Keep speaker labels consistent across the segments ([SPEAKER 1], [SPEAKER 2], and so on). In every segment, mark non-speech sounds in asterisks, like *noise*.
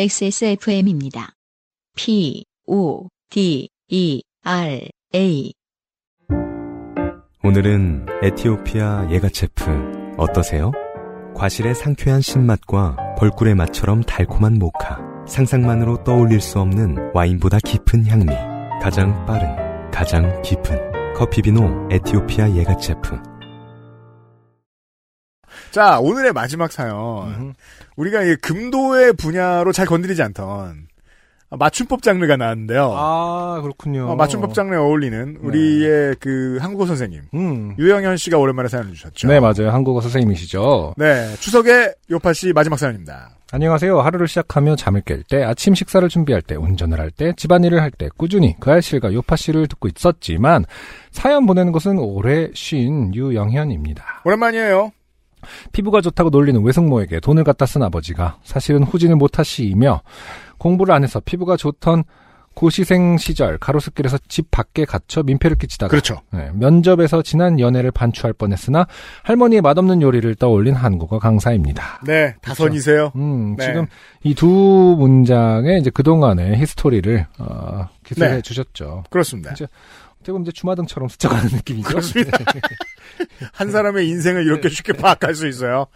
[SPEAKER 1] XSFM입니다. P, O, D, E, R, A.
[SPEAKER 2] 오늘은 에티오피아 예가체프 어떠세요? 과실의 상쾌한 신맛과 벌꿀의 맛처럼 달콤한 모카. 상상만으로 떠올릴 수 없는 와인보다 깊은 향미. 가장 빠른, 가장 깊은 커피비노 에티오피아 예가체프.
[SPEAKER 3] 자, 오늘의 마지막 사연. 우리가 이 금도의 분야로 잘 건드리지 않던 맞춤법 장르가 나왔는데요.
[SPEAKER 4] 아, 그렇군요.
[SPEAKER 3] 어, 맞춤법 장르에 어울리는 우리의 그 한국어 선생님.
[SPEAKER 4] 음.
[SPEAKER 3] 유영현 씨가 오랜만에 사연을 주셨죠.
[SPEAKER 4] 네, 맞아요. 한국어 선생님이시죠.
[SPEAKER 3] 네, 추석의 요파 씨 마지막 사연입니다.
[SPEAKER 4] 안녕하세요. 하루를 시작하며 잠을 깰 때, 아침 식사를 준비할 때, 운전을 할 때, 집안일을 할 때, 꾸준히 그 알실과 요파 씨를 듣고 있었지만, 사연 보내는 것은 올해 쉰 유영현입니다.
[SPEAKER 3] 오랜만이에요.
[SPEAKER 4] 피부가 좋다고 놀리는 외숙모에게 돈을 갖다 쓴 아버지가 사실은 후진을 못하시며 공부를 안 해서 피부가 좋던 고시생 시절 가로수길에서 집 밖에 갇혀 민폐를 끼치다가
[SPEAKER 3] 그렇죠.
[SPEAKER 4] 네, 면접에서 지난 연애를 반추할 뻔했으나 할머니의 맛없는 요리를 떠올린 한국어 강사입니다.
[SPEAKER 3] 네, 다선이세요.
[SPEAKER 4] 음,
[SPEAKER 3] 네.
[SPEAKER 4] 지금 이 두 문장의 이제 그동안의 히스토리를 어, 기술해
[SPEAKER 3] 네.
[SPEAKER 4] 주셨죠.
[SPEAKER 3] 그렇습니다.
[SPEAKER 4] 이제 어떻게 보면 이제 주마등처럼 스쳐가는 느낌이죠.
[SPEAKER 3] 그렇습니다. *laughs* 한 사람의 인생을 이렇게 쉽게 파악할 수 있어요.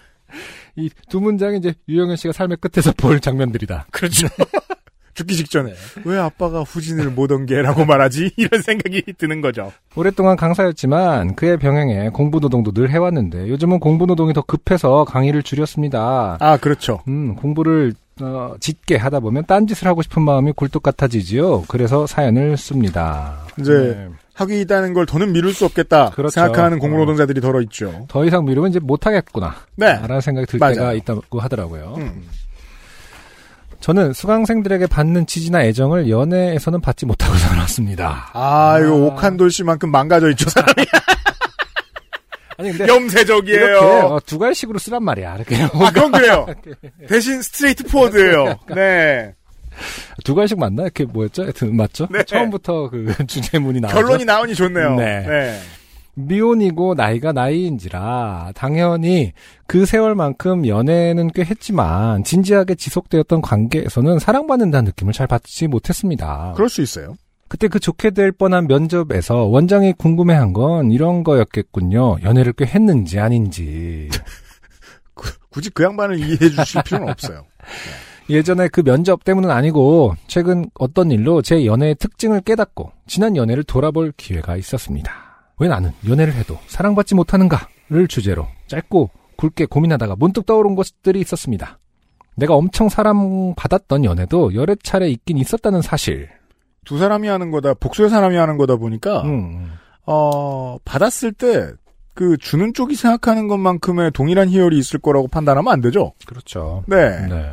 [SPEAKER 4] 이 두 문장이 이제 유영현 씨가 삶의 끝에서 *laughs* 볼 장면들이다.
[SPEAKER 3] 그렇죠. *laughs* 죽기 직전에 왜 아빠가 후진을 못한 게라고 말하지 이런 생각이 드는 거죠.
[SPEAKER 4] 오랫동안 강사였지만 그의 병행에 공부 노동도 늘 해왔는데 요즘은 공부 노동이 더 급해서 강의를 줄였습니다.
[SPEAKER 3] 아 그렇죠.
[SPEAKER 4] 음, 공부를 어, 짙게 하다 보면 딴짓을 하고 싶은 마음이 굴뚝 같아지지요. 그래서 사연을 씁니다.
[SPEAKER 3] 이제
[SPEAKER 4] 네.
[SPEAKER 3] 학위 있다는 걸 더는 미룰 수 없겠다
[SPEAKER 4] 그렇죠.
[SPEAKER 3] 생각하는 공로노동자들이 덜어 있죠.
[SPEAKER 4] 더 이상 미루면 이제 못 하겠구나.
[SPEAKER 3] 네.
[SPEAKER 4] 라는 생각이 들
[SPEAKER 3] 맞아요.
[SPEAKER 4] 때가 있다고 하더라고요.
[SPEAKER 3] 음.
[SPEAKER 4] 저는 수강생들에게 받는 지지나 애정을 연애에서는 받지 못하고 *laughs* 살았습니다.
[SPEAKER 3] 아 이거 옥한돌 씨만큼 망가져 있죠 사람이 *laughs*
[SPEAKER 4] 아니 근데
[SPEAKER 3] 염세적이에요.
[SPEAKER 4] 이렇게 어, 두 갈식으로 쓰란 말이야. 이렇게
[SPEAKER 3] 아 그건 그래요. *laughs* 대신 스트레이트 포워드예요. 네.
[SPEAKER 4] 두 갈식 맞나? 이렇게 뭐였죠? 하여튼 맞죠?
[SPEAKER 3] 네.
[SPEAKER 4] 처음부터 그 *laughs* 주제문이 나오죠.
[SPEAKER 3] 결론이 나오니 좋네요.
[SPEAKER 4] 네.
[SPEAKER 3] 네.
[SPEAKER 4] 미혼이고 나이가 나이인지라 당연히 그 세월만큼 연애는 꽤 했지만 진지하게 지속되었던 관계에서는 사랑받는다는 느낌을 잘 받지 못했습니다.
[SPEAKER 3] 그럴 수 있어요.
[SPEAKER 4] 그때 그 좋게 될 뻔한 면접에서 원장이 궁금해한 건 이런 거였겠군요. 연애를 꽤 했는지 아닌지. *laughs*
[SPEAKER 3] 굳이 그 양반을 이해해 주실 필요는 없어요.
[SPEAKER 4] 예전에 그 면접 때문은 아니고 최근 어떤 일로 제 연애의 특징을 깨닫고 지난 연애를 돌아볼 기회가 있었습니다. 왜 나는 연애를 해도 사랑받지 못하는가를 주제로 짧고 굵게 고민하다가 문득 떠오른 것들이 있었습니다. 내가 엄청 사랑받았던 연애도 여러 차례 있긴 있었다는 사실.
[SPEAKER 3] 두 사람이 하는 거다, 복수의 사람이 하는 거다 보니까,
[SPEAKER 4] 음,
[SPEAKER 3] 어, 받았을 때, 그, 주는 쪽이 생각하는 것만큼의 동일한 희열이 있을 거라고 판단하면 안 되죠?
[SPEAKER 4] 그렇죠.
[SPEAKER 3] 네.
[SPEAKER 4] 네.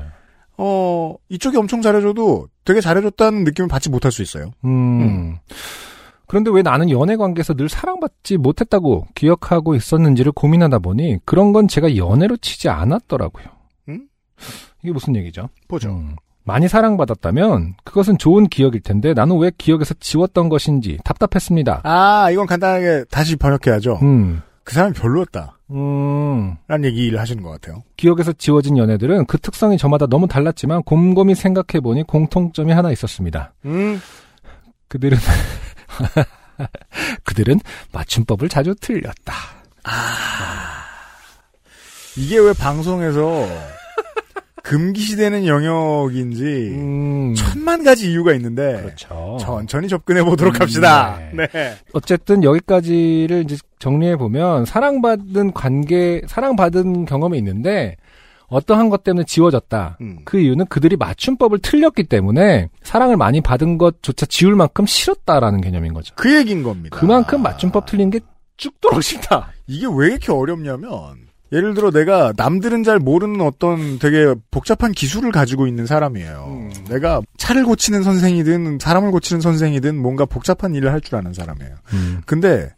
[SPEAKER 3] 어, 이쪽이 엄청 잘해줘도 되게 잘해줬다는 느낌을 받지 못할 수 있어요.
[SPEAKER 4] 음. 그런데 왜 나는 연애 관계에서 늘 사랑받지 못했다고 기억하고 있었는지를 고민하다 보니 그런 건 제가 연애로 치지 않았더라고요.
[SPEAKER 3] 음?
[SPEAKER 4] 이게 무슨 얘기죠?
[SPEAKER 3] 보죠.
[SPEAKER 4] 음. 많이 사랑받았다면 그것은 좋은 기억일 텐데 나는 왜 기억에서 지웠던 것인지 답답했습니다.
[SPEAKER 3] 아, 이건 간단하게 다시 번역해야죠.
[SPEAKER 4] 음.
[SPEAKER 3] 그 사람이 별로였다.
[SPEAKER 4] 음.
[SPEAKER 3] 라는 얘기를 하시는 것 같아요.
[SPEAKER 4] 기억에서 지워진 연애들은 그 특성이 저마다 너무 달랐지만 곰곰이 생각해보니 공통점이 하나 있었습니다.
[SPEAKER 3] 음,
[SPEAKER 4] 그들은 *laughs* 그들은 맞춤법을 자주 틀렸다.
[SPEAKER 3] 이게 왜 방송에서 금기시되는 영역인지
[SPEAKER 4] 음.
[SPEAKER 3] 천만 가지 이유가 있는데
[SPEAKER 4] 그렇죠.
[SPEAKER 3] 천천히 접근해 보도록
[SPEAKER 4] 음,
[SPEAKER 3] 합시다.
[SPEAKER 4] 네.
[SPEAKER 3] 네.
[SPEAKER 4] 어쨌든 여기까지를 이제 정리해 보면 사랑받은 관계, 사랑받은 경험이 있는데 어떠한 것 때문에 지워졌다.
[SPEAKER 3] 음.
[SPEAKER 4] 그 이유는 그들이 맞춤법을 틀렸기 때문에 사랑을 많이 받은 것조차 지울 만큼 싫었다라는 개념인 거죠.
[SPEAKER 3] 그 얘기인 겁니다.
[SPEAKER 4] 그만큼 맞춤법 틀린 게 쭉도록 싫다.
[SPEAKER 3] 이게 왜 이렇게 어렵냐면 예를 들어 내가 남들은 잘 모르는 어떤 되게 복잡한 기술을 가지고 있는 사람이에요.
[SPEAKER 4] 음.
[SPEAKER 3] 내가 차를 고치는 선생이든 사람을 고치는 선생이든 뭔가 복잡한 일을 할 줄 아는 사람이에요. 근데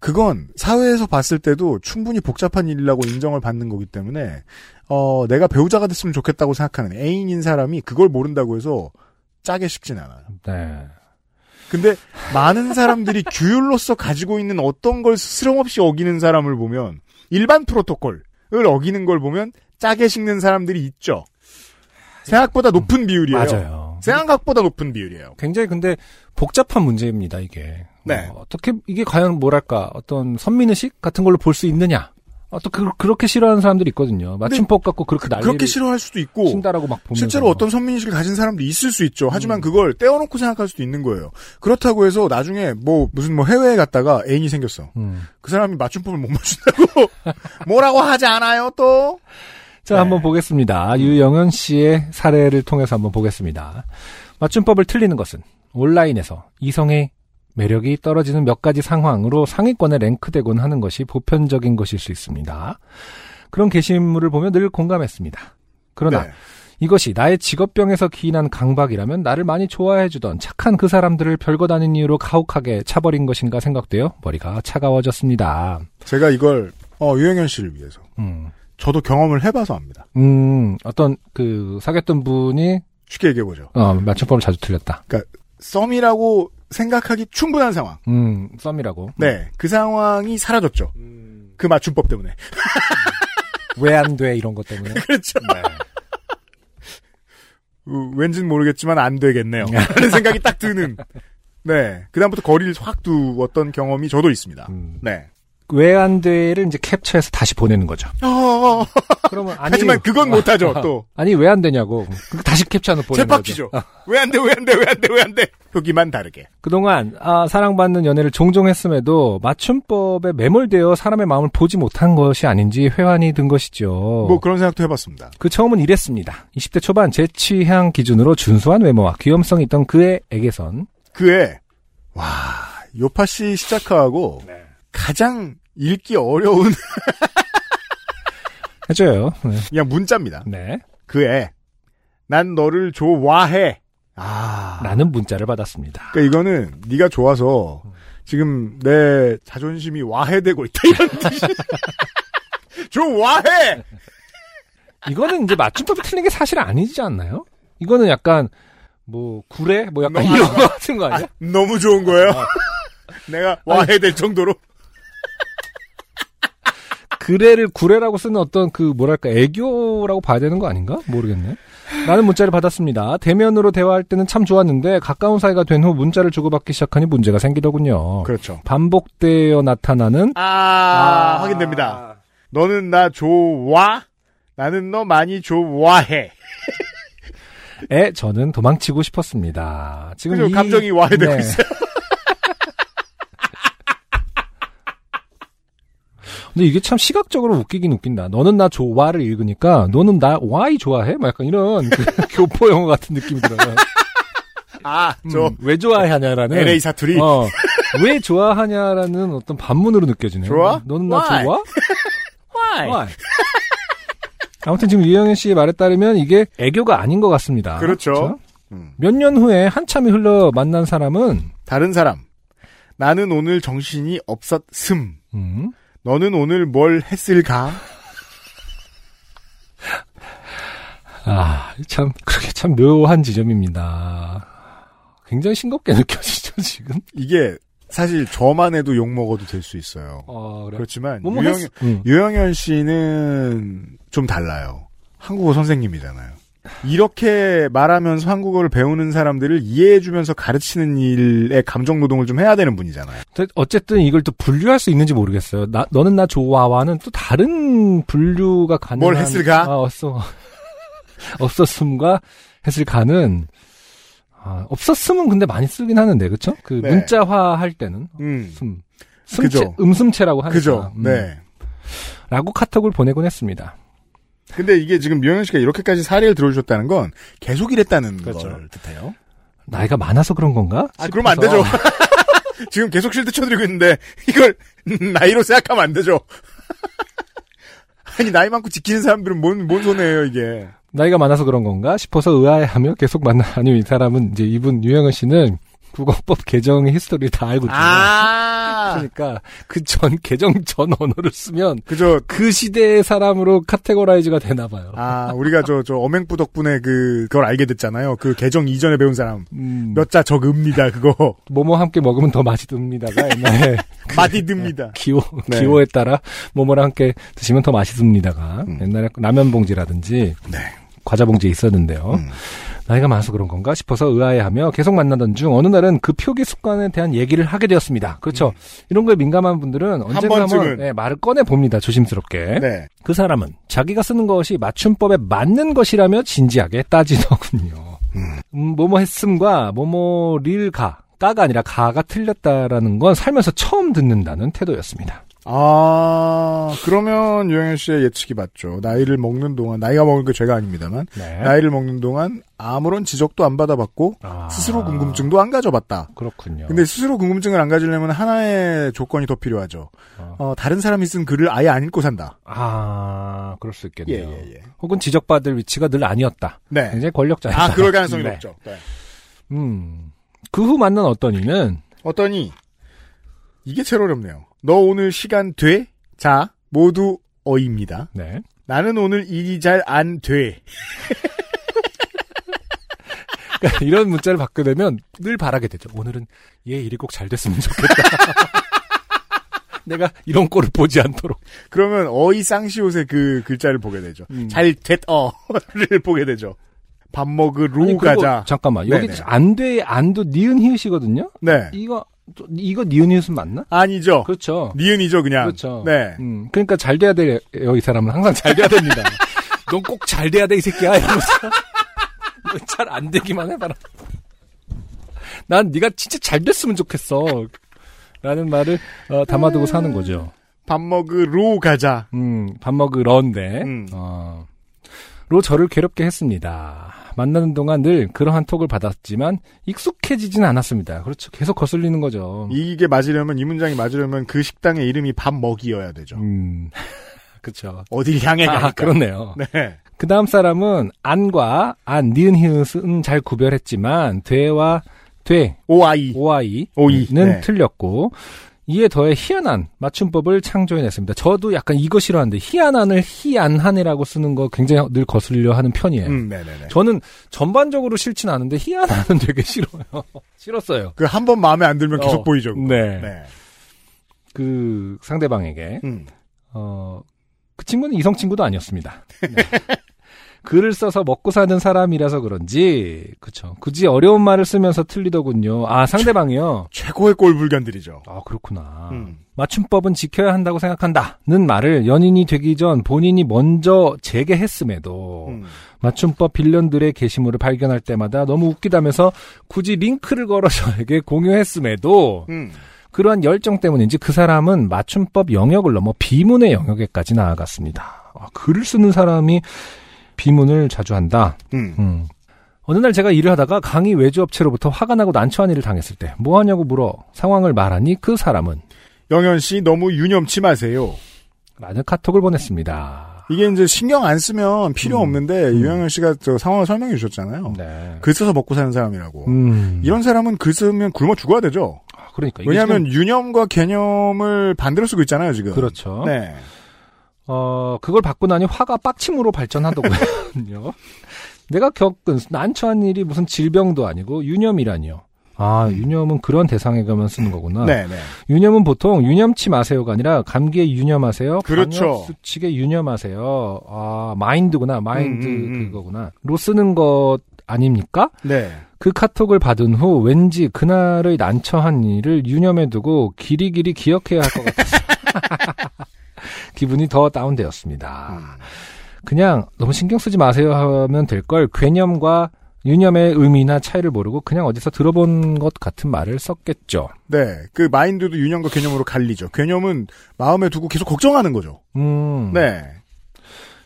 [SPEAKER 3] 그건 사회에서 봤을 때도 충분히 복잡한 일이라고 인정을 받는 거기 때문에 어 내가 배우자가 됐으면 좋겠다고 생각하는 애인인 사람이 그걸 모른다고 해서 짜게 식진 않아요.
[SPEAKER 4] 네.
[SPEAKER 3] 근데 많은 사람들이 *laughs* 규율로서 가지고 있는 어떤 걸 스스럼 없이 어기는 사람을 보면 일반 프로토콜을 어기는 걸 보면 짜게 식는 사람들이 있죠. 생각보다 높은 비율이에요.
[SPEAKER 4] 맞아요.
[SPEAKER 3] 생각보다 높은 비율이에요.
[SPEAKER 4] 굉장히 근데 복잡한 문제입니다, 이게.
[SPEAKER 3] 네.
[SPEAKER 4] 어, 떻게 이게 과연 뭐랄까 어떤 선민의식 같은 걸로 볼 수 있느냐? 어, 또 그, 그렇게 싫어하는 사람들이 있거든요. 맞춤법 갖고 그렇게 난리를
[SPEAKER 3] 그렇게 싫어할 수도 있고
[SPEAKER 4] 친다라고 막 보면서
[SPEAKER 3] 실제로 어떤 선민의식을 가진 사람도 있을 수 있죠.
[SPEAKER 4] 음.
[SPEAKER 3] 하지만 그걸 떼어놓고 생각할 수도 있는 거예요. 그렇다고 해서 나중에 뭐 무슨 뭐 해외에 갔다가 애인이 생겼어.
[SPEAKER 4] 음.
[SPEAKER 3] 그 사람이 맞춤법을 못 맞춘다고 *laughs* 뭐라고 하지 않아요 또?
[SPEAKER 4] 자,
[SPEAKER 3] 네.
[SPEAKER 4] 한번 보겠습니다. 유영은 씨의 사례를 통해서 한번 보겠습니다. 맞춤법을 틀리는 것은 온라인에서 이성의 매력이 떨어지는 몇 가지 상황으로 상위권에 랭크되곤 하는 것이 보편적인 것일 수 있습니다. 그런 게시물을 보면 늘 공감했습니다. 그러나
[SPEAKER 3] 네.
[SPEAKER 4] 이것이 나의 직업병에서 기인한 강박이라면 나를 많이 좋아해주던 착한 그 사람들을 별것 아닌 이유로 가혹하게 차버린 것인가 생각되어 머리가 차가워졌습니다.
[SPEAKER 3] 제가 이걸 어, 유영현 씨를 위해서
[SPEAKER 4] 음,
[SPEAKER 3] 저도 경험을 해봐서 압니다.
[SPEAKER 4] 음, 어떤 그 사귀었던 분이
[SPEAKER 3] 쉽게 얘기해보죠.
[SPEAKER 4] 어, 맞춤법을 자주 틀렸다.
[SPEAKER 3] 썸이라고 생각하기 충분한 상황.
[SPEAKER 4] 음, 썸이라고.
[SPEAKER 3] 네, 그 상황이 사라졌죠. 그 맞춤법 때문에.
[SPEAKER 4] 왜 안 돼, 이런 것 때문에. *laughs*
[SPEAKER 3] 그렇죠.
[SPEAKER 4] 네.
[SPEAKER 3] 어, 왠지는 모르겠지만 안 되겠네요. 라는 *laughs* 생각이 딱 드는. 네. 그다음부터 거리를 확 두었던 경험이 저도 있습니다.
[SPEAKER 4] 음.
[SPEAKER 3] 네.
[SPEAKER 4] 왜안 돼를 이제 캡처해서 다시 보내는 거죠.
[SPEAKER 3] 어,
[SPEAKER 4] 그러면 아니,
[SPEAKER 3] 하지만 그건 못하죠, 또.
[SPEAKER 4] 아니, 왜 안 되냐고. 그 다시 캡처해서 보내는 거죠.
[SPEAKER 3] 쳇바퀴죠. 왜안 돼, 왜 안 돼, 왜 안 돼, 왜 안 돼. 여기만 다르게.
[SPEAKER 4] 그동안 아, 사랑받는 연애를 종종 했음에도 맞춤법에 매몰되어 사람의 마음을 보지 못한 것이 아닌지 회환이 든 것이죠.
[SPEAKER 3] 뭐 그런 생각도 해봤습니다.
[SPEAKER 4] 그 처음은 이랬습니다. 20대 초반 제 취향 기준으로 준수한 외모와 귀염성이 있던 그의 에게선
[SPEAKER 3] 그에, 와, 요파 씨 시작하고 가장 읽기 어려운 *laughs*
[SPEAKER 4] 해줘요. 네.
[SPEAKER 3] 그냥 문자입니다.
[SPEAKER 4] 네.
[SPEAKER 3] 그에, 난 너를 좋아해. 아.
[SPEAKER 4] 라는 문자를 받았습니다.
[SPEAKER 3] 그러니까 이거는 네가 좋아서 지금 내 자존심이 와해되고 있다 이런 뜻이. *laughs* 좋아해.
[SPEAKER 4] 이거는 이제 맞춤법이 틀린 게 사실 아니지 않나요? 이거는 약간 뭐 구례 뭐 약간
[SPEAKER 3] 너무
[SPEAKER 4] 이런 거 같은 거
[SPEAKER 3] 아,
[SPEAKER 4] 아니야?
[SPEAKER 3] 너무 좋은 거예요. *laughs* 내가 와해될 정도로.
[SPEAKER 4] 구례를 구례라고 쓰는 어떤 그 뭐랄까 애교라고 봐야 되는 거 아닌가? 모르겠네. 라는 문자를 받았습니다. 대면으로 대화할 때는 참 좋았는데 가까운 사이가 된 후 문자를 주고받기 시작하니 문제가 생기더군요.
[SPEAKER 3] 그렇죠.
[SPEAKER 4] 반복되어 나타나는
[SPEAKER 3] 아, 확인됩니다. 너는 나 좋아? 나는 너 많이 좋아해.
[SPEAKER 4] 에 저는 도망치고 싶었습니다. 지금? 이-
[SPEAKER 3] 감정이 와해되고
[SPEAKER 4] 네.
[SPEAKER 3] 있어요.
[SPEAKER 4] 근데 이게 참 시각적으로 웃기긴 웃긴다. 너는 나 좋아를 읽으니까 너는 나 와이 좋아해? 막 약간 이런 그 *laughs* 교포 영어 같은 느낌이 들어요.
[SPEAKER 3] 아, 저
[SPEAKER 4] 음, 왜 좋아하냐라는
[SPEAKER 3] LA 사투리.
[SPEAKER 4] 어, 왜 좋아하냐라는 어떤 반문으로 느껴지네.
[SPEAKER 3] 좋아?
[SPEAKER 4] 너는 나
[SPEAKER 3] Why?
[SPEAKER 4] 좋아?
[SPEAKER 3] Why?
[SPEAKER 4] Why? 아무튼 지금 유영현 씨의 말에 따르면 이게 애교가 아닌 것 같습니다.
[SPEAKER 3] 그렇죠. 음.
[SPEAKER 4] 몇년 후에 한참이 흘러 만난 사람은
[SPEAKER 3] 다른 사람. 나는 오늘 정신이 없었음.
[SPEAKER 4] 음,
[SPEAKER 3] 너는 오늘 뭘 했을까?
[SPEAKER 4] 아, 참, 그렇게 참 묘한 지점입니다. 굉장히 싱겁게 *laughs* 느껴지죠, 지금?
[SPEAKER 3] 이게 사실 저만 해도 욕 먹어도 될 수 있어요.
[SPEAKER 4] 어, 그래.
[SPEAKER 3] 그렇지만
[SPEAKER 4] 뭐뭐
[SPEAKER 3] 유영,
[SPEAKER 4] 했- 음.
[SPEAKER 3] 유영현 씨는 좀 달라요. 한국어 선생님이잖아요. 이렇게 말하면서 한국어를 배우는 사람들을 이해해주면서 가르치는 일에 감정 노동을 좀 해야 되는 분이잖아요.
[SPEAKER 4] 어쨌든 이걸 또 분류할 수 있는지 모르겠어요. 나, 너는 나 좋아와는 또 다른 분류가 가능한.
[SPEAKER 3] 뭘 했을까?
[SPEAKER 4] 아, 없어. *laughs* 없었음과 했을까는, 아, 없었음은 근데 많이 쓰긴 하는데, 그쵸? 그
[SPEAKER 3] 네.
[SPEAKER 4] 문자화 할 때는.
[SPEAKER 3] 음,
[SPEAKER 4] 음. 숨체,
[SPEAKER 3] 그죠.
[SPEAKER 4] 음숨체라고 하니까.
[SPEAKER 3] 그죠.
[SPEAKER 4] 음.
[SPEAKER 3] 네.
[SPEAKER 4] 라고 카톡을 보내곤 했습니다.
[SPEAKER 3] 근데 이게 지금 유영현 씨가 이렇게까지 사례를 들어주셨다는 건 계속 이랬다는
[SPEAKER 4] 그렇죠.
[SPEAKER 3] 걸 뜻해요.
[SPEAKER 4] 나이가 많아서 그런 건가?
[SPEAKER 3] 아, 그러면 안. 되죠. *laughs* 지금 계속 실드 쳐드리고 있는데 이걸 나이로 생각하면 안 되죠. *laughs* 아니 나이 많고 지키는 사람들은 뭔, 뭔 손해예요 이게.
[SPEAKER 4] 나이가 많아서 그런 건가 싶어서 의아해하며 계속 만나니 이 사람은 이제 이분 유영은 씨는 국어법 개정의 history를 다 알고 있잖아요.
[SPEAKER 3] 아,
[SPEAKER 4] 그러니까 그 전 개정 전 언어를 쓰면
[SPEAKER 3] 그저
[SPEAKER 4] 그 시대의 사람으로 categorize가 되나 봐요.
[SPEAKER 3] 아 우리가 저저 어맹부 덕분에 그 그걸 알게 됐잖아요. 그 개정 이전에 배운 사람
[SPEAKER 4] 음,
[SPEAKER 3] 몇자 적읍니다 그거
[SPEAKER 4] 뭐뭐 함께 먹으면 더 맛이 듭니다가 옛날에 *laughs*
[SPEAKER 3] 마디 듭니다.
[SPEAKER 4] 기호
[SPEAKER 3] 네.
[SPEAKER 4] 기호에 따라 뭐뭐랑 함께 드시면 더 맛있습니다가
[SPEAKER 3] 음.
[SPEAKER 4] 옛날에 라면 봉지라든지
[SPEAKER 3] 네.
[SPEAKER 4] 과자 봉지에 있었는데요.
[SPEAKER 3] 음.
[SPEAKER 4] 나이가 많아서 그런 건가 싶어서 의아해하며 계속 만나던 중 어느 날은 그 표기 습관에 대한 얘기를 하게 되었습니다. 그렇죠. 이런 거에 민감한 분들은 언젠가
[SPEAKER 3] 음. 번쯤은.
[SPEAKER 4] 한번 예, 말을 꺼내 봅니다. 조심스럽게.
[SPEAKER 3] 네.
[SPEAKER 4] 그 사람은 자기가 쓰는 것이 맞춤법에 맞는 것이라며 진지하게 따지더군요. 음, 뭐뭐 했음과 뭐뭐 릴가 까가 아니라 가가 틀렸다라는 건 살면서 처음 듣는다는 태도였습니다.
[SPEAKER 3] 아, 그러면 유영현 씨의 예측이 맞죠. 나이를 먹는 동안, 나이가 먹은 게 죄가 아닙니다만,
[SPEAKER 4] 네.
[SPEAKER 3] 나이를 먹는 동안 아무런 지적도 안 받아봤고,
[SPEAKER 4] 아,
[SPEAKER 3] 스스로 궁금증도 안 가져봤다.
[SPEAKER 4] 그렇군요.
[SPEAKER 3] 근데 스스로 궁금증을 안 가지려면 하나의 조건이 더 필요하죠.
[SPEAKER 4] 어.
[SPEAKER 3] 어, 다른 사람이 쓴 글을 아예 안 읽고 산다.
[SPEAKER 4] 아 그럴 수
[SPEAKER 3] 예,
[SPEAKER 4] 있겠네요.
[SPEAKER 3] 예, 예.
[SPEAKER 4] 혹은 지적받을 위치가 늘 아니었다.
[SPEAKER 3] 네.
[SPEAKER 4] 굉장히 권력자였다.
[SPEAKER 3] 아, 그럴 가능성이
[SPEAKER 4] 네.
[SPEAKER 3] 높죠. 네.
[SPEAKER 4] 음. 그 후 만난 어떤 이는
[SPEAKER 3] 어떠니? 이게 제일 어렵네요. 너 오늘 시간 돼? 자, 모두 어입니다.
[SPEAKER 4] 네.
[SPEAKER 3] 나는 오늘 일이 잘 안 돼.
[SPEAKER 4] 그러니까 이런 문자를 받게 되면 늘 바라게 되죠. 오늘은 얘 일이 꼭 잘 됐으면 좋겠다. *laughs* 내가 이런 꼴을 보지 않도록.
[SPEAKER 3] 그러면 어이 쌍시옷의 그 글자를 보게 되죠.
[SPEAKER 4] 음.
[SPEAKER 3] 잘 됐, 어를 보게 되죠. 밥 먹으러
[SPEAKER 4] 아니,
[SPEAKER 3] 가자.
[SPEAKER 4] 잠깐만. 여기
[SPEAKER 3] 네네.
[SPEAKER 4] 안 돼, 안도 니은 히읗이거든요?
[SPEAKER 3] 네.
[SPEAKER 4] 이거, 이거 니은 히읗은 맞나?
[SPEAKER 3] 아니죠.
[SPEAKER 4] 그렇죠.
[SPEAKER 3] 니은이죠, 그냥.
[SPEAKER 4] 그렇죠.
[SPEAKER 3] 네.
[SPEAKER 4] 음, 그러니까 잘 돼야 돼요. 이 사람은 항상 잘 돼야 됩니다. *laughs* 넌 꼭 잘 돼야 돼, 이 새끼야. 이러면서. *laughs* 잘안 되기만 해봐라. 난 네가 진짜 잘 됐으면 좋겠어. 라는 말을 어, 담아두고 사는 거죠.
[SPEAKER 3] 밥 먹으러 가자.
[SPEAKER 4] 음, 밥 먹으러인데,
[SPEAKER 3] 음.
[SPEAKER 4] 어, 로 저를 괴롭게 했습니다. 만나는 동안 늘 그러한 톡을 받았지만 익숙해지진 않았습니다. 그렇죠. 계속 거슬리는 거죠.
[SPEAKER 3] 이게 맞으려면, 이 문장이 맞으려면 그 식당의 이름이 밥 먹이어야 되죠.
[SPEAKER 4] 음, *laughs* 그렇죠.
[SPEAKER 3] 어딜 향해 가니까.
[SPEAKER 4] 아, 그렇네요.
[SPEAKER 3] 네.
[SPEAKER 4] 그 다음 사람은 안과 안, 니은, 히읗은 잘 구별했지만 되와 돼,
[SPEAKER 3] 오아이.
[SPEAKER 4] 오아이는
[SPEAKER 3] 오이, 네.
[SPEAKER 4] 틀렸고 이에 더해 희한한 맞춤법을 창조해냈습니다. 저도 약간 이거 싫어하는데 희한한을 희안한이라고 쓰는 거 굉장히 늘 거슬려 하는 편이에요.
[SPEAKER 3] 음.
[SPEAKER 4] 저는 전반적으로 싫진 않은데 희한한은 되게 싫어요. *laughs* 싫었어요.
[SPEAKER 3] 그 한 번 마음에 안 들면 계속
[SPEAKER 4] 어,
[SPEAKER 3] 보이죠.
[SPEAKER 4] 네.
[SPEAKER 3] 네.
[SPEAKER 4] 그 상대방에게
[SPEAKER 3] 음.
[SPEAKER 4] 어, 그 친구는 이성 친구도 아니었습니다. 네. 글을 써서 먹고 사는 사람이라서 그런지, 그쵸. 굳이 어려운 말을 쓰면서 틀리더군요. 아, 상대방이요?
[SPEAKER 3] 최 고의 꼴불견들이죠.
[SPEAKER 4] 아, 그렇구나.
[SPEAKER 3] 음.
[SPEAKER 4] 맞춤법은 지켜야 한다고 생각한다.는 말을 연인이 되기 전 본인이 먼저 제게했음에도,
[SPEAKER 3] 음.
[SPEAKER 4] 맞춤법 빌런들의 게시물을 발견할 때마다 너무 웃기다면서 굳이 링크를 걸어 저에게 공유했음에도,
[SPEAKER 3] 음.
[SPEAKER 4] 그러한 열정 때문인지 그 사람은 맞춤법 영역을 넘어 비문의 영역에까지 나아갔습니다. 아, 글을 쓰는 사람이 비문을 자주 한다.
[SPEAKER 3] 음.
[SPEAKER 4] 음. 어느 날 제가 일을 하다가 강의 외주 업체로부터 화가 나고 난처한 일을 당했을 때 뭐 하냐고 물어 상황을 말하니 그 사람은
[SPEAKER 3] 영현 씨 너무 유념치 마세요.
[SPEAKER 4] 라는 카톡을 보냈습니다.
[SPEAKER 3] 이게 이제 신경 안 쓰면 필요
[SPEAKER 4] 음.
[SPEAKER 3] 없는데
[SPEAKER 4] 음.
[SPEAKER 3] 유영현 씨가 저 상황을 설명해 주셨잖아요.
[SPEAKER 4] 네.
[SPEAKER 3] 글 써서 먹고 사는 사람이라고.
[SPEAKER 4] 음.
[SPEAKER 3] 이런 사람은 글 쓰면 굶어 죽어야 되죠.
[SPEAKER 4] 아, 그러니까
[SPEAKER 3] 왜냐하면 유념과 개념을 반대로 쓰고 있잖아요 지금.
[SPEAKER 4] 지금 그렇죠.
[SPEAKER 3] 네.
[SPEAKER 4] 어, 그걸 받고 나니 화가 빡침으로 발전하더군요. *laughs* 내가 겪은 난처한 일이 무슨 질병도 아니고 유념이라니요. 아, 유념은 그런 대상에가만 쓰는 거구나.
[SPEAKER 3] 음. 네, 네.
[SPEAKER 4] 유념은 보통 유념치 마세요가 아니라 감기에 유념하세요.
[SPEAKER 3] 그렇죠.
[SPEAKER 4] 수칙에 유념하세요. 아, 마인드구나. 마인드
[SPEAKER 3] 음, 음, 음.
[SPEAKER 4] 그거구나. 로 쓰는 것 아닙니까?
[SPEAKER 3] 네.
[SPEAKER 4] 그 카톡을 받은 후 왠지 그날의 난처한 일을 유념해 두고 길이길이 기억해야 할 것 같았어요. *laughs* 기분이 더 다운되었습니다.
[SPEAKER 3] 음.
[SPEAKER 4] 그냥 너무 신경 쓰지 마세요 하면 될 걸 괴념과 유념의 의미나 차이를 모르고 그냥 어디서 들어본 것 같은 말을 썼겠죠.
[SPEAKER 3] 네. 그 마인드도 유념과 개념으로 갈리죠. 개념은 마음에 두고 계속 걱정하는 거죠.
[SPEAKER 4] 음.
[SPEAKER 3] 네.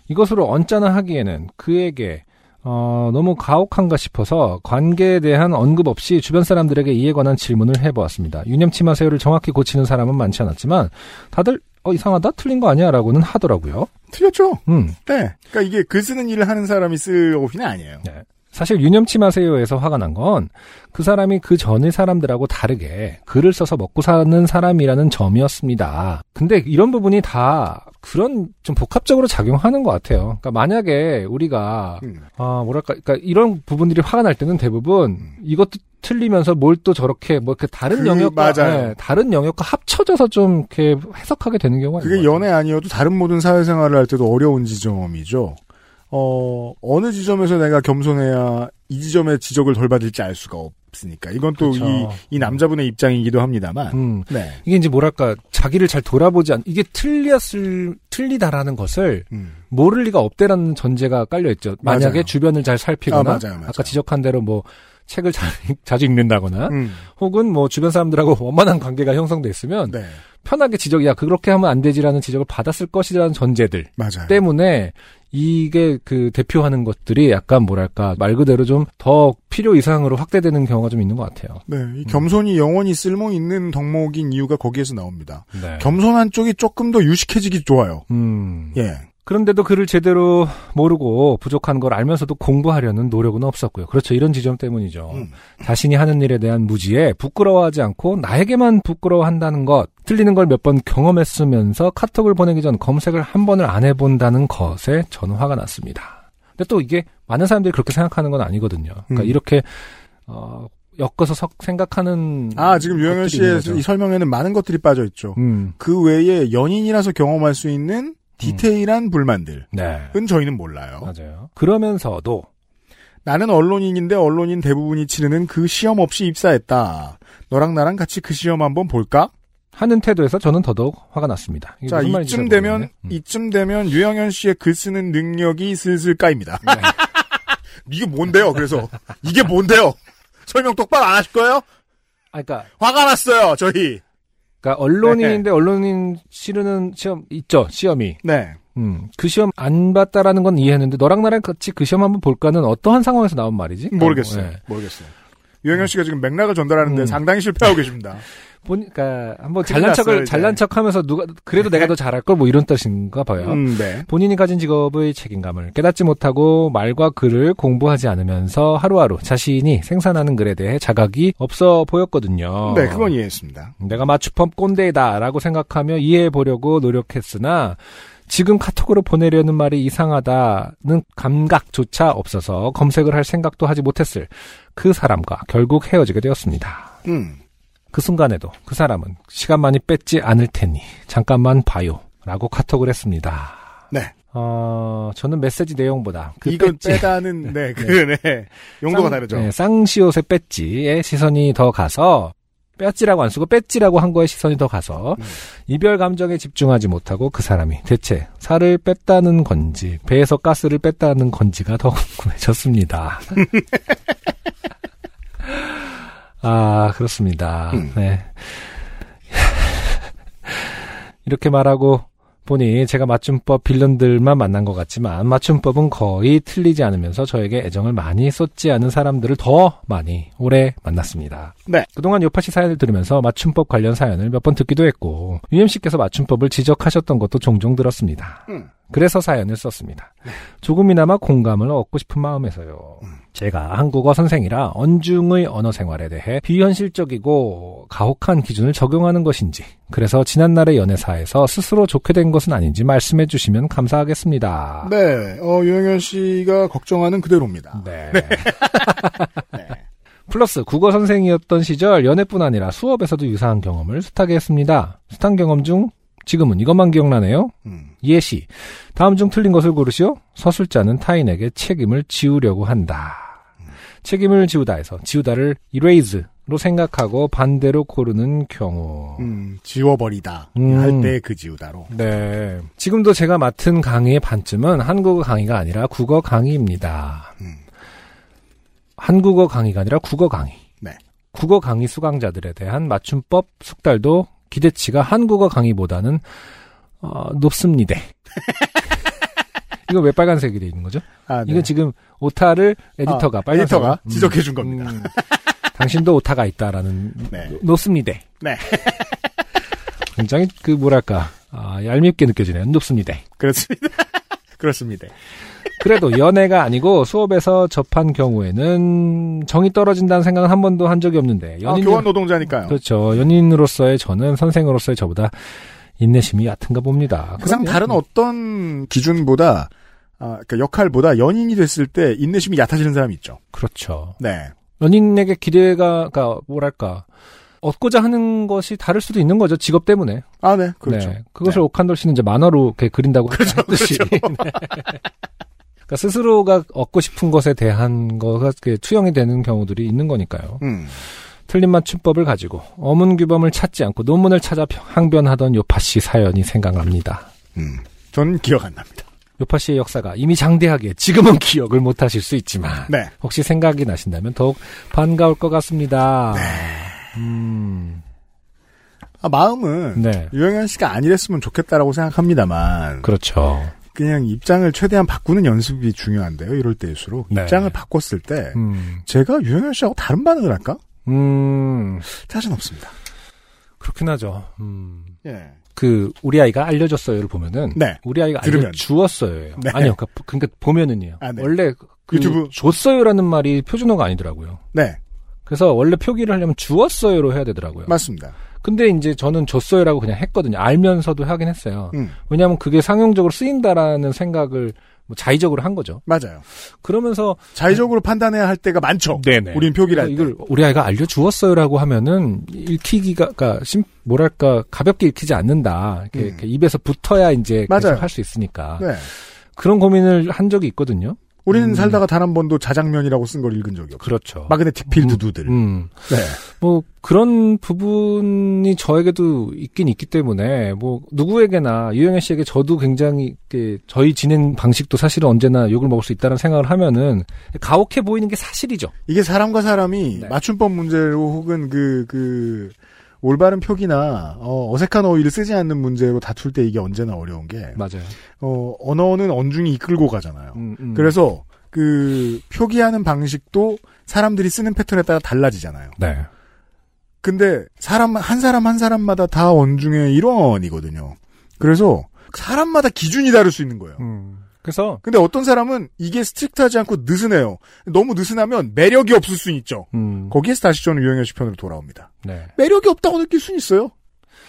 [SPEAKER 4] 이것으로 언짢아 하기에는 그에게 어, 너무 가혹한가 싶어서 관계에 대한 언급 없이 주변 사람들에게 이에 관한 질문을 해보았습니다. 유념치 마세요를 정확히 고치는 사람은 많지 않았지만 다들 어 이상하다 틀린 거 아니야라고는 하더라고요.
[SPEAKER 3] 틀렸죠.
[SPEAKER 4] 음.
[SPEAKER 3] 네. 그러니까 이게 글 쓰는 일을 하는 사람이 쓸 어휘는 아니에요.
[SPEAKER 4] 사실 유념치 마세요에서 화가 난 건 그 사람이 그 전의 사람들하고 다르게 글을 써서 먹고 사는 사람이라는 점이었습니다. 근데 이런 부분이 다 그런 좀 복합적으로 작용하는 것 같아요. 그러니까 만약에 우리가
[SPEAKER 3] 음.
[SPEAKER 4] 아 뭐랄까, 그러니까 이런 부분들이 화가 날 때는 대부분 이것도 틀리면서 뭘 또 저렇게 뭐 이렇게 다른
[SPEAKER 3] 그,
[SPEAKER 4] 영역과. 예, 다른 영역과 합쳐져서 좀 이렇게 해석하게 되는 경우가
[SPEAKER 3] 그게 연애 아니어도 다른 모든 사회생활을 할 때도 어려운 지점이죠. 어, 어느 지점에서 내가 겸손해야 이 지점의 지적을 덜 받을지 알 수가 없으니까. 이건 또이
[SPEAKER 4] 그렇죠.
[SPEAKER 3] 이 남자분의 입장이기도 합니다만.
[SPEAKER 4] 음.
[SPEAKER 3] 네.
[SPEAKER 4] 이게 이제 뭐랄까 자기를 잘 돌아보지 않 이게 틀렸을 틀리다라는 것을
[SPEAKER 3] 음.
[SPEAKER 4] 모를 리가 없대라는 전제가 깔려 있죠. 만약에
[SPEAKER 3] 맞아요.
[SPEAKER 4] 주변을 잘 살피거나
[SPEAKER 3] 아, 맞아요, 맞아요.
[SPEAKER 4] 까 지적한 대로 뭐 책을 자, *laughs* 자주 읽는다거나
[SPEAKER 3] 음.
[SPEAKER 4] 혹은 뭐 주변 사람들하고 *laughs* 원만한 관계가 형성돼 있으면
[SPEAKER 3] 네.
[SPEAKER 4] 편하게 지적 이 야 그렇게 하면 안 되지라는 지적을 받았을 것이라는 전제들
[SPEAKER 3] 맞아요.
[SPEAKER 4] 때문에 이게 그 대표하는 것들이 약간 뭐랄까 말 그대로 좀 더 필요 이상으로 확대되는 경우가 좀 있는 것 같아요.
[SPEAKER 3] 네. 이 겸손이 영원히 쓸모 있는 덕목인 이유가 거기에서 나옵니다.
[SPEAKER 4] 네.
[SPEAKER 3] 겸손한 쪽이 조금 더 유식해지기 좋아요.
[SPEAKER 4] 음.
[SPEAKER 3] 예.
[SPEAKER 4] 그런데도 글을 제대로 모르고 부족한 걸 알면서도 공부하려는 노력은 없었고요. 그렇죠. 이런 지점 때문이죠.
[SPEAKER 3] 음.
[SPEAKER 4] 자신이 하는 일에 대한 무지에 부끄러워하지 않고 나에게만 부끄러워한다는 것, 틀리는 걸 몇 번 경험했으면서 카톡을 보내기 전 검색을 한 번을 안 해본다는 것에 저는 화가 났습니다. 근데 또 이게 많은 사람들이 그렇게 생각하는 건 아니거든요. 그러니까
[SPEAKER 3] 음.
[SPEAKER 4] 이렇게 어, 엮어서 석 생각하는
[SPEAKER 3] 아, 지금 유영현 씨의. 이 설명에는 많은 것들이 빠져 있죠.
[SPEAKER 4] 음,
[SPEAKER 3] 그 외에 연인이라서 경험할 수 있는 디테일한 불만들은
[SPEAKER 4] 네,
[SPEAKER 3] 저희는 몰라요.
[SPEAKER 4] 맞아요. 그러면서도
[SPEAKER 3] 나는 언론인인데 언론인 대부분이 치르는 그 시험 없이 입사했다. 너랑 나랑 같이 그 시험 한번 볼까?
[SPEAKER 4] 하는 태도에서 저는 더더욱 화가 났습니다.
[SPEAKER 3] 자, 이쯤
[SPEAKER 4] 잘
[SPEAKER 3] 되면.
[SPEAKER 4] 음.
[SPEAKER 3] 이쯤 되면 유영현 씨의 글 쓰는 능력이 슬슬 까입니다.
[SPEAKER 4] 네. *laughs*
[SPEAKER 3] 이게 뭔데요? 그래서 이게 뭔데요? 설명 똑바로 안 하실 거예요?
[SPEAKER 4] 아, 그러니까,
[SPEAKER 3] 화가 났어요, 저희.
[SPEAKER 4] 그러니까 언론인인데 언론인 치르는 시험 있죠, 시험이.
[SPEAKER 3] 네.
[SPEAKER 4] 음, 그 시험 안 봤다라는 건 이해했는데 너랑 나랑 같이 그 시험 한번 볼까는 어떠한 상황에서 나온 말이지?
[SPEAKER 3] 모르겠어요.
[SPEAKER 4] 어, 예.
[SPEAKER 3] 모르겠어요. 유영현 씨가 지금 맥락을 전달하는데
[SPEAKER 4] 음.
[SPEAKER 3] 상당히 실패하고 *laughs* 계십니다.
[SPEAKER 4] 보니까 한번
[SPEAKER 3] 큰일
[SPEAKER 4] 잘난 척을. 잘난 척하면서 누가 그래도 내가 더 잘할 걸 뭐 이런 뜻인가 봐요.
[SPEAKER 3] 음, 네.
[SPEAKER 4] 본인이 가진 직업의 책임감을 깨닫지 못하고 말과 글을 공부하지 않으면서 하루하루 자신이 생산하는 글에 대해 자각이 없어 보였거든요.
[SPEAKER 3] 네, 그건 이해했습니다.
[SPEAKER 4] 내가 맞춤법 꼰대이다라고 생각하며 이해해 보려고 노력했으나 지금 카톡으로 보내려는 말이 이상하다는 감각조차 없어서 검색을 할 생각도 하지 못했을 그 사람과 결국 헤어지게 되었습니다.
[SPEAKER 3] 음.
[SPEAKER 4] 그 순간에도 그 사람은 시간 많이 뺏지 않을 테니 잠깐만 봐요. 라고 카톡을 했습니다.
[SPEAKER 3] 네.
[SPEAKER 4] 어, 저는 메시지 내용보다 그
[SPEAKER 3] 이건
[SPEAKER 4] 배지,
[SPEAKER 3] 빼다는, *laughs* 네, 그, 네. 용도가
[SPEAKER 4] 쌍-
[SPEAKER 3] 다르죠.
[SPEAKER 4] 네, 쌍시옷의 배지에 시선이 더 가서 빼지라고 안 쓰고 배지라고 한 거에 시선이 더 가서
[SPEAKER 3] 음.
[SPEAKER 4] 이별 감정에 집중하지 못하고 그 사람이 대체 살을 뺐다는 건지 배에서 가스를 뺐다는 건지가 더 궁금해졌습니다. *laughs* 아 그렇습니다.
[SPEAKER 3] 음.
[SPEAKER 4] 네. *laughs* 이렇게 말하고 보니 제가 맞춤법 빌런들만 만난 것 같지만 맞춤법은 거의 틀리지 않으면서 저에게 애정을 많이 쏟지 않은 사람들을 더 많이 오래 만났습니다.
[SPEAKER 3] 네.
[SPEAKER 4] 그동안 요파시 사연을 들으면서 맞춤법 관련 사연을 몇 번 듣기도 했고 UMC께서 맞춤법을 지적하셨던 것도 종종 들었습니다.
[SPEAKER 3] 음.
[SPEAKER 4] 그래서 사연을 썼습니다. 조금이나마 공감을 얻고 싶은 마음에서요. 제가 한국어 선생이라 언중의 언어 생활에 대해 비현실적이고 가혹한 기준을 적용하는 것인지, 그래서 지난날의 연애사에서 스스로 좋게 된 것은 아닌지 말씀해 주시면 감사하겠습니다.
[SPEAKER 3] 네, 어, 유영현 씨가 걱정하는 그대로입니다.
[SPEAKER 4] 네.
[SPEAKER 3] 네. *laughs*
[SPEAKER 4] 플러스 국어 선생이었던 시절 연애뿐 아니라 수업에서도 유사한 경험을 숱하게 했습니다. 숱한 경험 중 지금은 이것만 기억나네요.
[SPEAKER 3] 음.
[SPEAKER 4] 예시. 다음 중 틀린 것을 고르시오. 서술자는 타인에게 책임을 지우려고 한다. 책임을 지우다에서 지우다를 erase로 생각하고 반대로 고르는 경우.
[SPEAKER 3] 음, 지워버리다.
[SPEAKER 4] 음.
[SPEAKER 3] 할때 그 지우다로.
[SPEAKER 4] 네. 지금도 제가 맡은 강의의 반쯤은 한국어 강의가 아니라 국어 강의입니다.
[SPEAKER 3] 음.
[SPEAKER 4] 한국어 강의가 아니라 국어 강의.
[SPEAKER 3] 네.
[SPEAKER 4] 국어 강의 수강자들에 대한 맞춤법 숙달도 기대치가 한국어 강의보다는 어, 높습니다. *laughs* 이거 왜 빨간색이 돼 있는 거죠?
[SPEAKER 3] 아, 네.
[SPEAKER 4] 이건 지금 오타를 에디터가
[SPEAKER 3] 아,
[SPEAKER 4] 빨간색
[SPEAKER 3] 에디터가 지적해 준 겁니다.
[SPEAKER 4] 당신도 오타가 있다라는
[SPEAKER 3] 네.
[SPEAKER 4] 높습니다.
[SPEAKER 3] 네. *laughs*
[SPEAKER 4] 굉장히 그 뭐랄까 아, 얄밉게 느껴지네요. 높습니다.
[SPEAKER 3] 그렇습니다. *laughs* 그렇습니다.
[SPEAKER 4] 그래도 연애가 아니고 수업에서 접한 경우에는 정이 떨어진다는 생각은 한 번도 한 적이 없는데
[SPEAKER 3] 아,
[SPEAKER 4] 연인
[SPEAKER 3] 교환 노동자니까요.
[SPEAKER 4] 그렇죠. 연인으로서의 저는 선생으로서의 저보다 인내심이 얕은가 봅니다. 그럼요.
[SPEAKER 3] 다른 어떤 기준보다 아, 그러니까 역할보다 연인이 됐을 때 인내심이 얕아지는 사람이 있죠.
[SPEAKER 4] 그렇죠.
[SPEAKER 3] 네.
[SPEAKER 4] 연인에게 기대가 가 뭐랄까 얻고자 하는 것이 다를 수도 있는 거죠. 직업 때문에.
[SPEAKER 3] 아, 네. 그렇죠.
[SPEAKER 4] 네. 그것을 오칸돌 씨는 이제 만화로 이렇게 그린다고
[SPEAKER 3] 그렇죠,
[SPEAKER 4] 했듯이. *laughs* 네. 그러니까 스스로가 얻고 싶은 것에 대한 거가 그 투영이 되는 경우들이 있는 거니까요.
[SPEAKER 3] 음.
[SPEAKER 4] 틀린 맞춤법을 가지고 어문 규범을 찾지 않고 논문을 찾아 항변하던 요파 씨 사연이 생각납니다.
[SPEAKER 3] 음. 전 기억 안 납니다.
[SPEAKER 4] 요파 씨의 역사가 이미 장대하게 지금은 *laughs* 기억을 못 하실 수 있지만
[SPEAKER 3] 네.
[SPEAKER 4] 혹시 생각이 나신다면 더욱 반가울 것 같습니다.
[SPEAKER 3] 네.
[SPEAKER 4] 음,
[SPEAKER 3] 아, 마음은
[SPEAKER 4] 네.
[SPEAKER 3] 유영현 씨가 아니랬으면 좋겠다라고 생각합니다만
[SPEAKER 4] 그렇죠.
[SPEAKER 3] 그냥 입장을 최대한 바꾸는 연습이 중요한데요. 이럴 때일수록
[SPEAKER 4] 네.
[SPEAKER 3] 입장을 바꿨을 때
[SPEAKER 4] 음,
[SPEAKER 3] 제가 유영현 씨하고 다른 반응을 할까?
[SPEAKER 4] 음,
[SPEAKER 3] 자신 없습니다.
[SPEAKER 4] 그렇긴 하죠. 음.
[SPEAKER 3] 예.
[SPEAKER 4] 그 우리 아이가 알려줬어요를 보면은
[SPEAKER 3] 네.
[SPEAKER 4] 우리 아이가. 알려주었어요.
[SPEAKER 3] 네.
[SPEAKER 4] 아니요, 그러니까, 그러니까 보면은요.
[SPEAKER 3] 아, 네.
[SPEAKER 4] 원래 그
[SPEAKER 3] 유튜브.
[SPEAKER 4] 줬어요라는 말이 표준어가 아니더라고요.
[SPEAKER 3] 네.
[SPEAKER 4] 그래서 원래 표기를 하려면 주었어요로 해야 되더라고요.
[SPEAKER 3] 맞습니다.
[SPEAKER 4] 근데 이제 저는 줬어요라고 그냥 했거든요. 알면서도 하긴 했어요.
[SPEAKER 3] 음.
[SPEAKER 4] 왜냐하면 그게 상용적으로 쓰인다라는 생각을 뭐 자의적으로 한 거죠.
[SPEAKER 3] 맞아요.
[SPEAKER 4] 그러면서
[SPEAKER 3] 자의적으로 판단해야 할 때가 많죠.
[SPEAKER 4] 네네.
[SPEAKER 3] 우린 표기를 할 때.
[SPEAKER 4] 이걸 우리 아이가 알려주었어요라고 하면은 읽히기가 그러니까 심- 뭐랄까 가볍게 읽히지 않는다. 이렇게,
[SPEAKER 3] 음.
[SPEAKER 4] 이렇게 입에서 붙어야 이제
[SPEAKER 3] 맞아요.
[SPEAKER 4] 할수 있으니까
[SPEAKER 3] 네.
[SPEAKER 4] 그런 고민을 한 적이 있거든요.
[SPEAKER 3] 우리는
[SPEAKER 4] 음.
[SPEAKER 3] 살다가 단 한 번도 자장면이라고 쓴 걸 읽은 적이 없어요.
[SPEAKER 4] 그렇죠.
[SPEAKER 3] 마그네틱 필드 두들.
[SPEAKER 4] 음.
[SPEAKER 3] 네.
[SPEAKER 4] 뭐 그런 부분이 저에게도 있긴 있기 때문에 뭐 누구에게나 유영애 씨에게 저도 굉장히 이렇게 저희 진행 방식도 사실은 언제나 욕을 먹을 수 있다는 생각을 하면은 가혹해 보이는 게 사실이죠.
[SPEAKER 3] 이게 사람과 사람이
[SPEAKER 4] 네.
[SPEAKER 3] 맞춤법 문제로 혹은 그, 그, 올바른 표기나, 어, 어색한 어휘를 쓰지 않는 문제로 다툴 때 이게 언제나 어려운 게,
[SPEAKER 4] 맞아요.
[SPEAKER 3] 어, 언어는 언중이 이끌고 가잖아요.
[SPEAKER 4] 음, 음.
[SPEAKER 3] 그래서, 그, 표기하는 방식도 사람들이 쓰는 패턴에 따라 달라지잖아요.
[SPEAKER 4] 네.
[SPEAKER 3] 근데, 사람, 한 사람 한 사람마다 다 언중의 일원이거든요. 그래서, 사람마다 기준이 다를 수 있는 거예요.
[SPEAKER 4] 음. 그래서
[SPEAKER 3] 근데 어떤 사람은 이게 strict하지 않고 느슨해요. 너무 느슨하면 매력이 없을 수는 있죠.
[SPEAKER 4] 음.
[SPEAKER 3] 거기에서 다시 저는 유영현 씨 편으로 돌아옵니다.
[SPEAKER 4] 네.
[SPEAKER 3] 매력이 없다고 느낄 수는 있어요.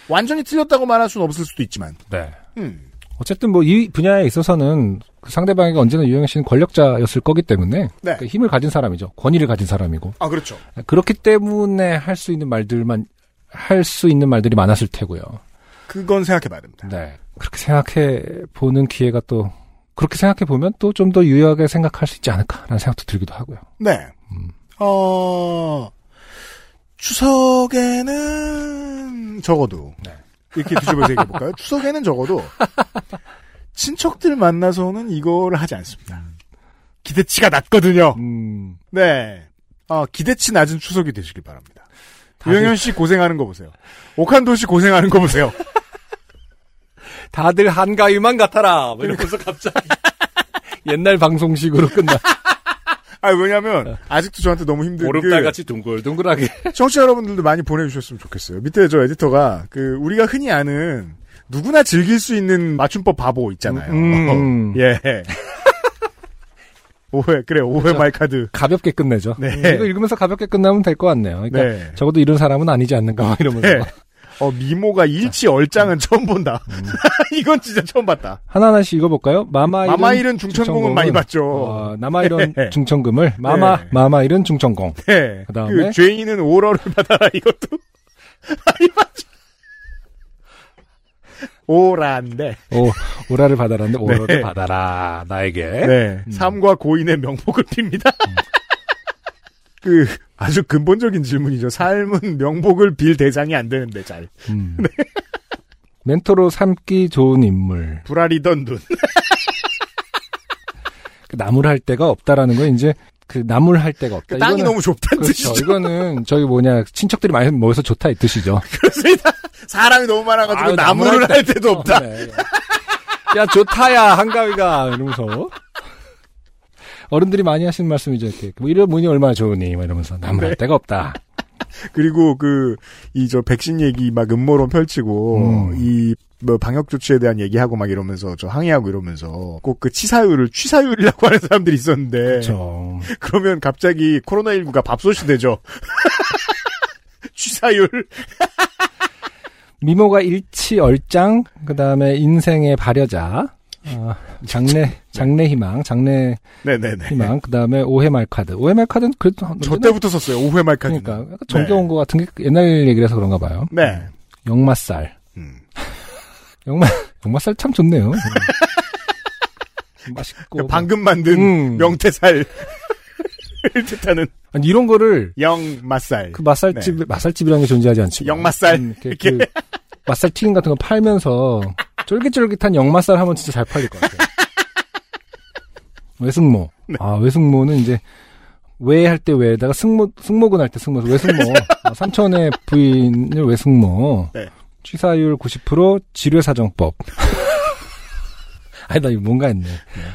[SPEAKER 3] 완전히 틀렸다고 말할 수는 없을 수도 있지만.
[SPEAKER 4] 네.
[SPEAKER 3] 음.
[SPEAKER 4] 어쨌든 뭐 이 분야에 있어서는 그 상대방에게 언제나 유영애 씨는 권력자였을 거기 때문에
[SPEAKER 3] 네.
[SPEAKER 4] 그 힘을 가진 사람이죠. 권위를 가진 사람이고
[SPEAKER 3] 아 그렇죠.
[SPEAKER 4] 그렇기 때문에 할 수 있는 말들만 할 수 있는 말들이 많았을 테고요.
[SPEAKER 3] 그건 생각해 봐야 됩니다.
[SPEAKER 4] 네. 그렇게 생각해 보는 기회가 또 그렇게 생각해 보면 또 좀 더 유효하게 생각할 수 있지 않을까라는 생각도 들기도 하고요.
[SPEAKER 3] 네.
[SPEAKER 4] 음.
[SPEAKER 3] 어 추석에는 적어도
[SPEAKER 4] 네.
[SPEAKER 3] 이렇게 뒤집어서 얘기해 볼까요? *laughs* 추석에는 적어도 친척들 만나서는 이거를 하지 않습니다. 기대치가 낮거든요.
[SPEAKER 4] 음.
[SPEAKER 3] 네. 아, 기대치 낮은 추석이 되시길 바랍니다.
[SPEAKER 4] 다들-
[SPEAKER 3] 유영현 씨 고생하는 거 보세요. 오칸도 씨 고생하는 거 보세요. *laughs*
[SPEAKER 4] 다들 한가위만 같아라. 뭐 이러면서 갑자기 *laughs* 옛날 방송식으로 끝나. *laughs*
[SPEAKER 3] 아, 왜냐면, 아직도 저한테 너무 힘든.
[SPEAKER 4] 보름달같이 둥글둥글하게.
[SPEAKER 3] 그, 청취자 여러분들도 많이 보내주셨으면 좋겠어요. 밑에 저 에디터가, 그, 우리가 흔히 아는, 누구나 즐길 수 있는 맞춤법 바보 있잖아요.
[SPEAKER 4] 음. *laughs*
[SPEAKER 3] 예. 오해, 그래, 오해
[SPEAKER 4] 그렇죠.
[SPEAKER 3] 말카드.
[SPEAKER 4] 가볍게 끝내죠.
[SPEAKER 3] 네.
[SPEAKER 4] 음, 이거 읽으면서 가볍게 끝나면 될 것 같네요. 그러니까
[SPEAKER 3] 네.
[SPEAKER 4] 적어도 이런 사람은 아니지 않는가 막 이러면서.
[SPEAKER 3] 네. 어, 미모가 일치 얼짱은 처음 본다.
[SPEAKER 4] 음. *laughs*
[SPEAKER 3] 이건 진짜 처음 봤다.
[SPEAKER 4] 하나하나씩 읽어볼까요? 마마일은,
[SPEAKER 3] 마마일은 중천공은 많이 봤죠.
[SPEAKER 4] 어, 남아일은 *laughs*
[SPEAKER 3] 네.
[SPEAKER 4] 중천금을 마마
[SPEAKER 3] 네.
[SPEAKER 4] 마마일은 중천공.
[SPEAKER 3] 네.
[SPEAKER 4] 그다음에?
[SPEAKER 3] 그 죄인은 오러를 받아라 이것도 *laughs* 많이 봤죠. 오라인데.
[SPEAKER 4] 오 오라를 받아라는데 오라를
[SPEAKER 3] 네.
[SPEAKER 4] 받아라 나에게.
[SPEAKER 3] 네.
[SPEAKER 4] 음.
[SPEAKER 3] 삶과 고인의 명복을 빕니다. 그 아주 근본적인 질문이죠. 삶은 명복을 빌 대상이 안 되는데 잘.
[SPEAKER 4] 음. *laughs*
[SPEAKER 3] 네.
[SPEAKER 4] 멘토로 삼기 좋은 인물.
[SPEAKER 3] 불알이던 눈. *laughs*
[SPEAKER 4] 그 나무를 할 데가 없다라는 건 이제 그 나무를 할 데가 없다.
[SPEAKER 3] 땅이
[SPEAKER 4] 이거는-
[SPEAKER 3] 너무 좁다는
[SPEAKER 4] 그렇죠.
[SPEAKER 3] 뜻이죠.
[SPEAKER 4] 이거는 저기 뭐냐 친척들이 많이 모여서 좋다 이 뜻이죠. *laughs*
[SPEAKER 3] 그렇습니다. 사람이 너무 많아가지고
[SPEAKER 4] 아유,
[SPEAKER 3] 나무를
[SPEAKER 4] 나무를
[SPEAKER 3] 할 데도 없다.
[SPEAKER 4] 네. 야 좋다야 한가위가 이러면서 어른들이 많이 하시는 말씀이죠. 이렇게 뭐 이런 문이 얼마나 좋으니 막 이러면서 나무를
[SPEAKER 3] 네.
[SPEAKER 4] 할 데가 없다. *laughs*
[SPEAKER 3] 그리고 그 이 저 백신 얘기 막 음모론 펼치고
[SPEAKER 4] 음.
[SPEAKER 3] 이뭐 방역 조치에 대한 얘기하고 막 이러면서 저 항의하고 이러면서 꼭 그 치사율을 취사율이라고 하는 사람들이 있었는데
[SPEAKER 4] 그렇죠. *laughs*
[SPEAKER 3] 그러면 갑자기 코로나 19가 밥솥이 되죠. *laughs* 취사율.
[SPEAKER 4] 미모가 일치 얼짱 그다음에 인생의 발여자 어, 장래 장래 희망 장래
[SPEAKER 3] 네네네.
[SPEAKER 4] 희망 그다음에 오해 말 카드 오해 말 카드는 그래도
[SPEAKER 3] 저 때부터 썼어요. 오후에 말까지.
[SPEAKER 4] 그러니까 약간 정겨운 것 같은 게 옛날 얘기라서 그런가 봐요.
[SPEAKER 3] 네.
[SPEAKER 4] 역마살
[SPEAKER 3] 음. *laughs*
[SPEAKER 4] 역마 역마살 참 좋네요. *laughs* 맛있고 막-
[SPEAKER 3] 방금 만든
[SPEAKER 4] 음.
[SPEAKER 3] 명태살 *laughs* 을 뜻하는
[SPEAKER 4] 아니, 이런 거를
[SPEAKER 3] 영 맛살.
[SPEAKER 4] 그 맛살집 맛살집이라는 게 존재하지 않지만
[SPEAKER 3] 영맛살.
[SPEAKER 4] 음, 이렇게 그 맛살 튀김 같은 거 팔면서 쫄깃쫄깃한 영 맛살 하면 진짜 잘 팔릴 것 같아요. 외승모.
[SPEAKER 3] 네.
[SPEAKER 4] 아 외승모는 이제 외할때 외에다가 승모 승모근 할 때 승모 외승모 어, *laughs* 삼촌의 부인을 외승모
[SPEAKER 3] 네.
[SPEAKER 4] 취사율 90% 지뢰 사정법. 아니 나 이거 뭔가 했네.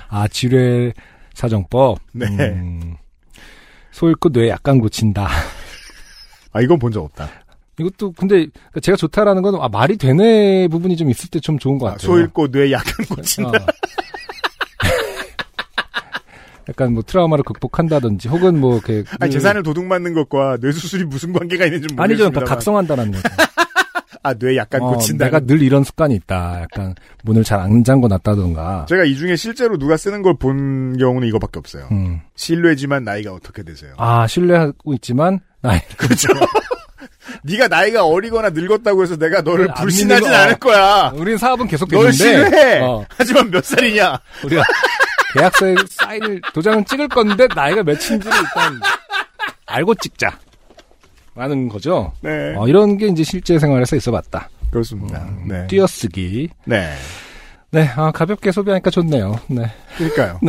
[SPEAKER 4] 아 지뢰 사정법.
[SPEAKER 3] 네.
[SPEAKER 4] 음, 소 잃고 뇌 약간 고친다.
[SPEAKER 3] 아 이건 본 적 없다.
[SPEAKER 4] 이것도 근데 제가 좋다라는 건 아, 말이 되네 부분이 좀 있을 때 좀 좋은 것
[SPEAKER 3] 아,
[SPEAKER 4] 같아요.
[SPEAKER 3] 소 잃고 뇌 약간 고친다.
[SPEAKER 4] 어. 약간 뭐 트라우마를 극복한다든지 혹은 뭐 이렇게 *laughs*
[SPEAKER 3] 아니
[SPEAKER 4] 그-
[SPEAKER 3] 재산을 도둑맞는 것과 뇌 수술이 무슨 관계가 있는지
[SPEAKER 4] 아니죠,
[SPEAKER 3] 모르겠습니다.
[SPEAKER 4] 그러니까 각성한다는 거죠. *laughs*
[SPEAKER 3] 아 뇌 약간
[SPEAKER 4] 어,
[SPEAKER 3] 고친다.
[SPEAKER 4] 내가 늘 이런 습관이 있다. 약간 문을 잘 안 잠궈 놨다던가.
[SPEAKER 3] 제가 이 중에 실제로 누가 쓰는 걸 본 경우는 이거밖에 없어요.
[SPEAKER 4] 음.
[SPEAKER 3] 실례지만 나이가 어떻게 되세요?
[SPEAKER 4] 아 신뢰하고 있지만 나이 *laughs*
[SPEAKER 3] 그렇죠. 네가 나이가 어리거나 늙었다고 해서 내가 너를
[SPEAKER 4] 안
[SPEAKER 3] 불신하진. 않을 거야.
[SPEAKER 4] 우린 사업은 계속
[SPEAKER 3] 널
[SPEAKER 4] 되는데
[SPEAKER 3] 신뢰해.
[SPEAKER 4] 어,
[SPEAKER 3] 하지만 몇 살이냐?
[SPEAKER 4] 우리가 계약서에 사인을 도장을 찍을 건데 나이가 몇인지를 일단 알고 찍자. 라는 거죠.
[SPEAKER 3] 네.
[SPEAKER 4] 어, 이런 게 이제 실제 생활에서 있어봤다.
[SPEAKER 3] 그렇습니다. 네.
[SPEAKER 4] 띄어쓰기.
[SPEAKER 3] 네.
[SPEAKER 4] 네, 아, 가볍게 소비하니까 좋네요. 네.
[SPEAKER 3] 그러니까요.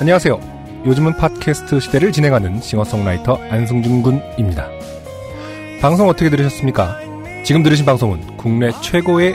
[SPEAKER 4] 안녕하세요. 요즘은 팟캐스트 시대를 진행하는 싱어송라이터 안승준 군입니다. 방송 어떻게 들으셨습니까? 지금 들으신 방송은 국내 최고의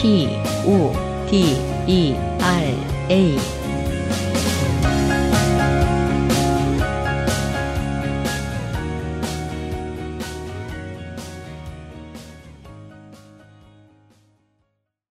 [SPEAKER 1] P, O, D, E, R, A.